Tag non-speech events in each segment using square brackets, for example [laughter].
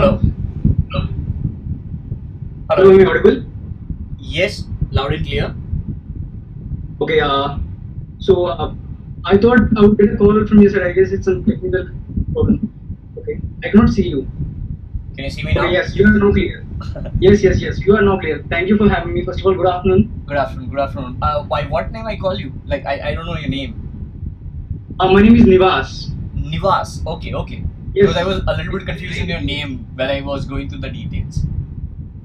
Hello. Hello, am I audible? Yes, loud and clear. Okay, uh, so uh, I thought I would get a call from your side. I guess it's a technical problem. Okay, I cannot see you. Can you see me now? Okay, yes, you are now clear. [laughs] yes, yes, yes, you are now clear. Thank you for having me. First of all, good afternoon. Good afternoon. Good afternoon. Uh, by what name I call you? Like I, I don't know your name. Uh, my name is Nivas. Nivas. Okay, okay. Yes. Because I was a little bit confused in your name when I was going through the details.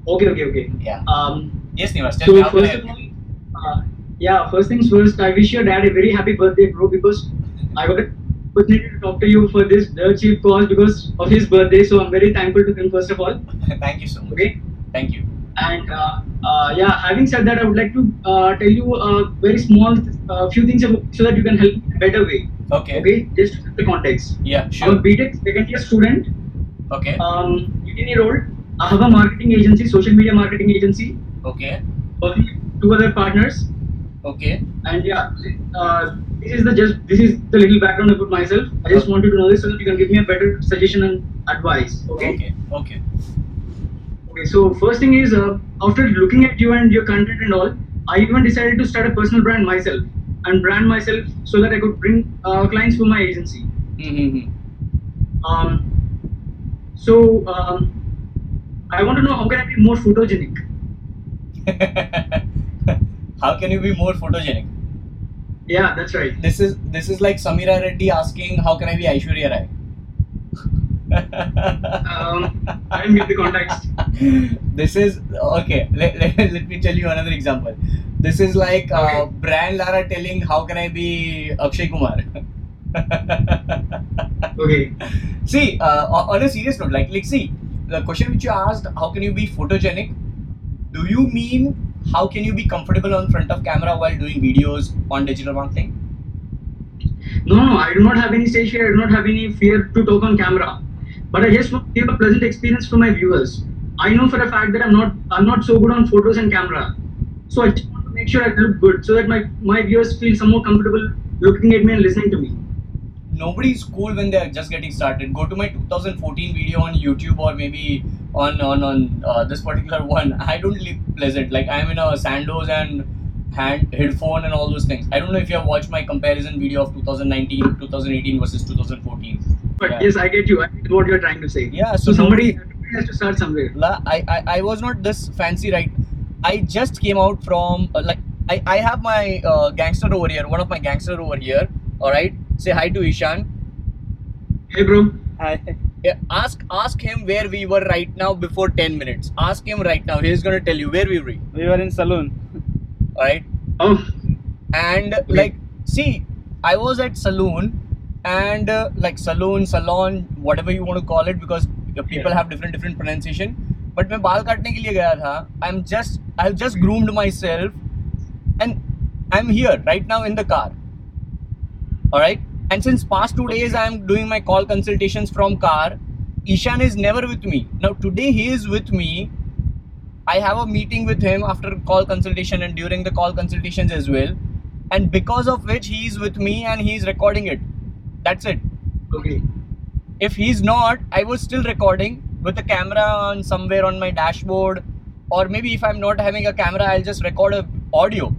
Okay, okay, okay. Yeah. Um, Yes, Nivas. Tell so me how can I first help of you? all, uh, yeah, first things first, I wish your dad a very happy birthday, bro, because I got an opportunity to talk to you for this dirt cheap cause because of his birthday. So I'm very thankful to him, first of all. [laughs] Thank you so much. Okay. Thank you. And uh, uh, yeah, having said that, I would like to uh, tell you a very small uh, few things so that you can help in a better way. Okay. Okay, just to set the context. Yeah, sure. I'm a. BTech second year student, Okay. um, 18 year old. I have a marketing agency, social media marketing agency, Okay. working two other partners. Okay. And yeah, uh, this is the just this is the little background about myself. I just want you to know this so that you can give me a better suggestion and advice. Okay. Okay. Okay. Okay, so first thing is, uh, after looking at you and your content and all, I even decided to start a personal brand myself and brand myself so that I could bring uh, clients for my agency. Mm-hmm. Um, so um, I want to know how can I be more photogenic? [laughs] how can you be more photogenic? Yeah, that's right. This is this is like Sameera Reddy asking how can I be Aishwarya Rai? Um, I didn't get the context. this is okay. Let, let, let me tell you another example. This is like uh, Okay. Brian Lara telling how can I be Akshay Kumar. [laughs] Okay. see, uh, on on a serious note, like like see, the question which you asked, how can you be photogenic? Do you mean how can you be comfortable on front of camera while doing videos on digital marketing? No, no, I do not have any stage fear. I do not have any fear to talk on camera. But I just want to give a pleasant experience for my viewers. I know for a fact that I'm not I'm not so good on photos and camera. So I just want to make sure I look good so that my, my viewers feel some more comfortable looking at me and listening to me. nobody's cool when they're just getting started. Go to my 2014 video on YouTube or maybe on on on uh, this particular [laughs] one. I don't look pleasant. Like I'm in a Sandoz and hand headphone and all those things. I don't know if you have watched my comparison video of 2019, 2018 versus 2014. But Yeah. yes, I get you. I get what you're trying to say. Yeah, So, so somebody, nobody- somebody has to start somewhere. La, I, I I was not this fancy, right? I just came out from uh, like I I have my uh, gangster over here. One of my gangster over here. All right. Say hi to Ishan. Hey, bro. Yeah, ask ask him where we were right now before 10 minutes. Ask him right now. He's gonna tell you where we were. We were in saloon. Alright? Oh, And like see, I was at saloon and uh, like saloon, salon, whatever you want to call it, because the people Yeah. have different different pronunciation. But मैं बाल काटने के लिए गया था. I'm just I've just groomed myself and I'm here right now in the car. Alright? And since past two days I'm doing my call consultations from car. Ishan is never with me. Now today he is with me. I have a meeting with him after call consultation and during the call consultations as well. And because of which he is with me and he is recording it. That's it. okay. If he's not, I was still recording with a camera on somewhere on my dashboard. Or maybe if I'm not having a camera, I'll just record a audio.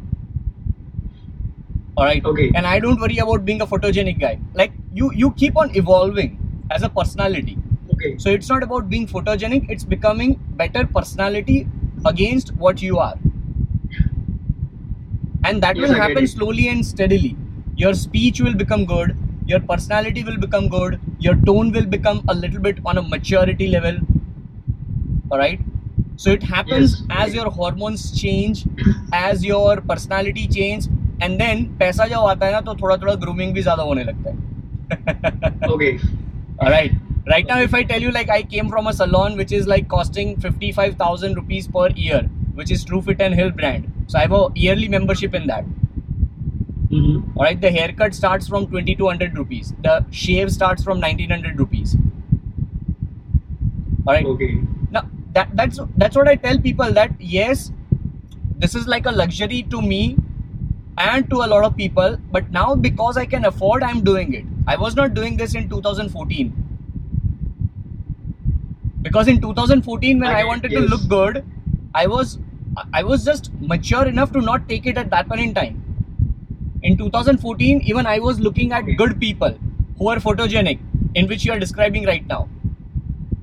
Alright. Okay. And I don't worry about being a photogenic guy. Like you you keep on evolving as a personality. Okay. So it's not about being photogenic, it's becoming better personality against what you are. And that Yes, will happen slowly and steadily. Your speech will become good, your personality will become good. Your tone will become a little bit on a maturity level. All right so it happens yes. as your hormones change as your personality change and then, पैसा जब आता है ना तो थोड़ा थोड़ा grooming भी ज्यादा होने लगता है। [laughs] Okay. All right now if i tell you like i came from a salon which is like costing 55000 rupees per year which is Truefitt and Hill brand. So i have a yearly membership in that. Mm-hmm. All right. The haircut starts from 2200 rupees. The shave starts from 1900 rupees. All right. Okay. Now that that's that's what I tell people that yes, this is like a luxury to me and to a lot of people. But now because I can afford, I'm doing it. I was not doing this in 2014 because in 2014 when I I, wanted to look good, I was I was just mature enough to not take it at that point in time. In 2014, even I was looking at good people who are photogenic, in which you are describing right now.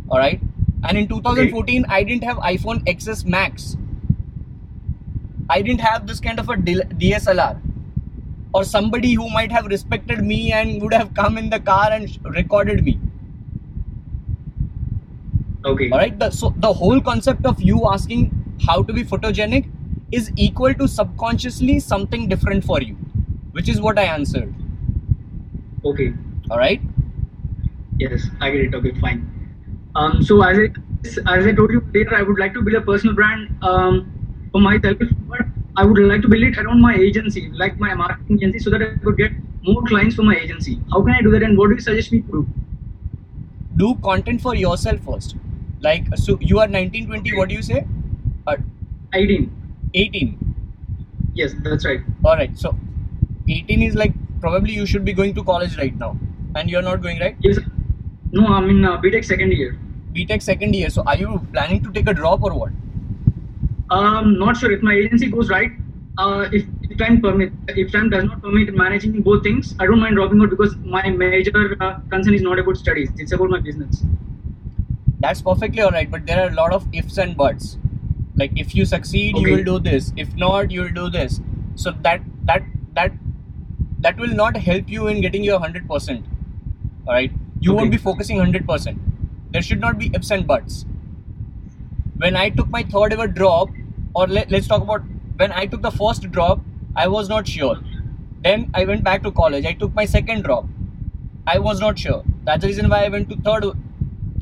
All right, and in 2014, I didn't have iPhone XS Max. I didn't have this kind of a DSLR or somebody who might have respected me and would have come in the car and recorded me. Okay. All right. The, so the whole concept of you asking how to be photogenic is equal to subconsciously something different for you, which is what I answered. Okay. All right. Yes, I get it. Okay, fine. Um, so as I as I told you later, I would like to build a personal brand um, for myself, but I would like to build it around my agency, like my marketing agency, so that I could get more clients for my agency. How can I do that, and what do you suggest me to do? Do content for yourself first. Like so, you are 19, 20. What do you say? Uh, 18. 18. Yes, that's right. All right. So 18 is like probably you should be going to college right now, and you're not going right. Yes. No, I'm in uh, BTech second year. BTech second year. So are you planning to take a drop or what? Um, not sure if my agency goes right. Uh, if, if time permit, if time does not permit managing both things, I don't mind dropping out because my major uh, concern is not about studies; it's about my business. That's perfectly all right. But there are a lot of ifs and buts. Like if you succeed, you will do this. If not, you will do this. So that that that that will not help you in getting your hundred percent. All right. You won't be focusing hundred percent. There should not be ifs and buts. When I took my third ever drop, or let, let's talk about when I took the first drop, I was not sure. Then I went back to college. I took my second drop. I was not sure. That's the reason why I went to third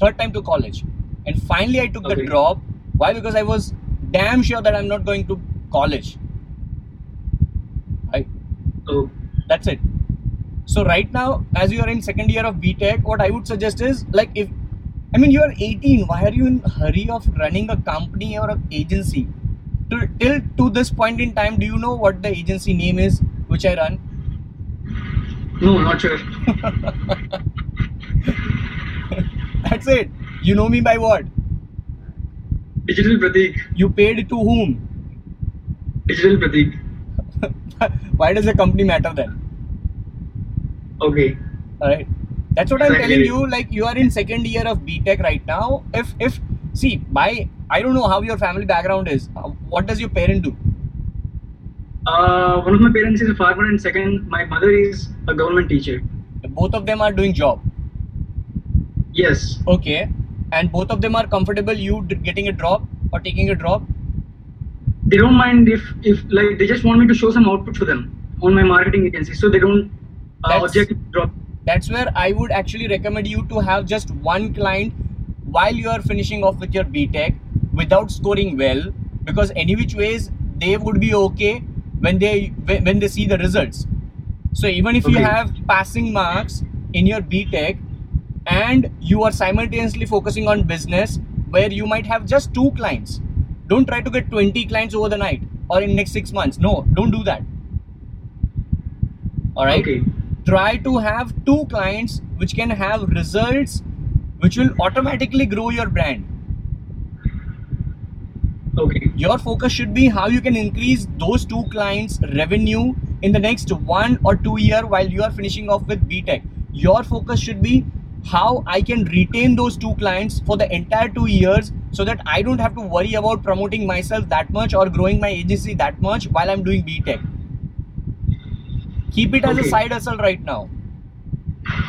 third time to college. And finally I took the drop. Why? Because I was damn sure that I'm not going to college. Right? So That's it. So right now, as you are in second year of BTech, what I would suggest is like if I mean you are 18, why are you in hurry of running a company or an agency? Till, till to this point in time, do you know what the agency name is which I run? no, not sure. [laughs] That's it. You know me by what? Digital Pratik. You paid to whom? Digital Pratik. [laughs] Why does the company matter then? Okay. Alright. That's what I'm telling you. Like you are in second year of BTech right now. If if see my I don't know how your family background is. Uh, What does your parent do? Uh, one of my parents is a farmer, and second, my mother is a government teacher. Both of them are doing job. Yes. Okay. And both of them are comfortable you getting a drop or taking a drop. They don't mind if if like they just want me to show some output for them on my marketing agency, so they don't uh, That's- object drop. That's where I would actually recommend you to have just one client while you are finishing off with your BTech without scoring well because any which ways they would be okay when they when when they see the results. So even if you have passing marks in your BTech and you are simultaneously focusing on business where you might have just two clients, don't try to get 20 clients over the night or in next 6 months. No, don't do that. All right? Okay. try to have two clients which can have results which will automatically grow your brand Okay. your focus should be how you can increase those two clients revenue in the next one or two year while you are finishing off with btech your focus should be how i can retain those two clients for the entire two years so that i don't have to worry about promoting myself that much or growing my agency that much while i'm doing btech keep it as a side hustle right now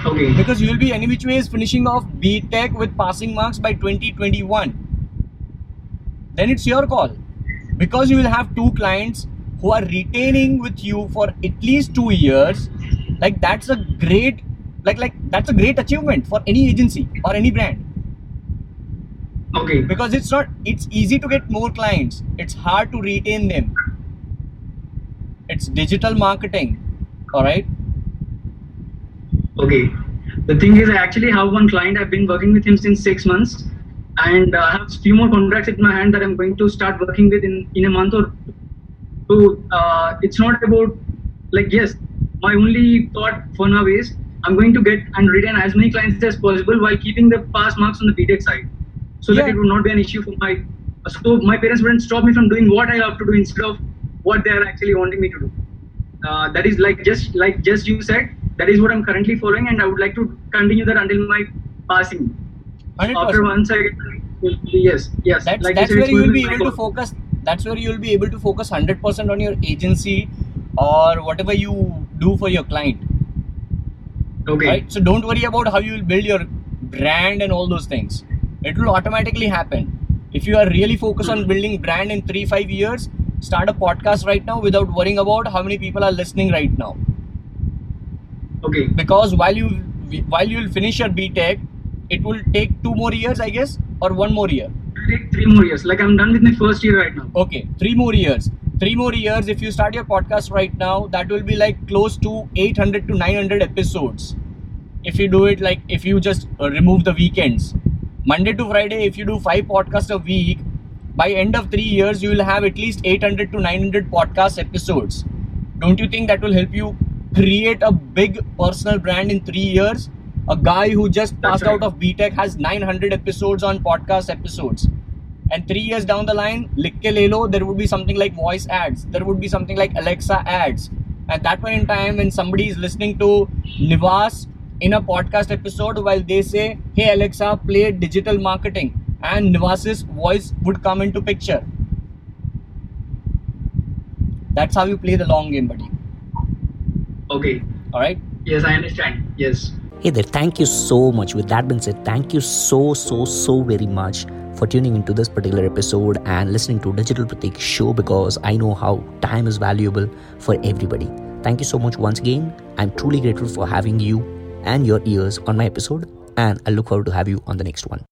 Okay. because you will be any which ways finishing off BTech with passing marks by 2021. Then it's your call because you will have two clients who are retaining with you for at least two years. Like that's a great, like like that's a great achievement for any agency or any brand Okay. because it's not it's easy to get more clients. It's hard to retain them. It's digital marketing, all right. Okay. The thing is, I actually have one client. I've been working with him since six months, and uh, I have few more contracts in my hand that I'm going to start working with in in a month or two. So uh, it's not about like yes. My only thought for now is I'm going to get and retain as many clients as possible while keeping the pass marks on the BTech side. so that it would not be an issue for my. So my parents wouldn't stop me from doing what I love to do instead of what they are actually wanting me to do. Uh, that is like just like just you said. That is what I'm currently following, and I would like to continue that until my passing. Hundred After percent. once I get yes, yes. That's like that's said, where you will be able to focus. That's where you will be able to focus hundred percent on your agency or whatever you do for your client. Okay. right so don't worry about how you will build your brand and all those things it will automatically happen if you are really focused on building brand in 3 5 years start a podcast right now without worrying about how many people are listening right now Okay. because while you while you will finish your btech it will take two more years i guess or one more year Take three more years. Like I'm done with my first year right now. okay three more years three more years if you start your podcast right now that will be like close to 800 to 900 episodes. If you do it like if you just uh, remove the weekends. Monday to friday if you do five podcasts a week by end of three years you will have at least 800 to 900 podcast episodes. Don't you think that will help you create a big personal brand in three years? A guy who just That's passed right. out of btech has 900 episodes on podcast episodes and three years down the line lick ke there would be something like voice ads. There would be something like alexa ads. At that point in time when somebody is listening to nivas in a podcast episode while they say hey alexa play digital marketing and nivas's voice would come into picture. That's how you play the long game buddy. Okay. All right yes i understand. Yes. Hey there thank you so much. With that being said thank you so so so very much for tuning into this particular episode and listening to Digital Pratik show because I know how time is valuable for everybody. Thank you so much once again. I'm truly grateful for having you and your ears on my episode, and I look forward to have you on the next one.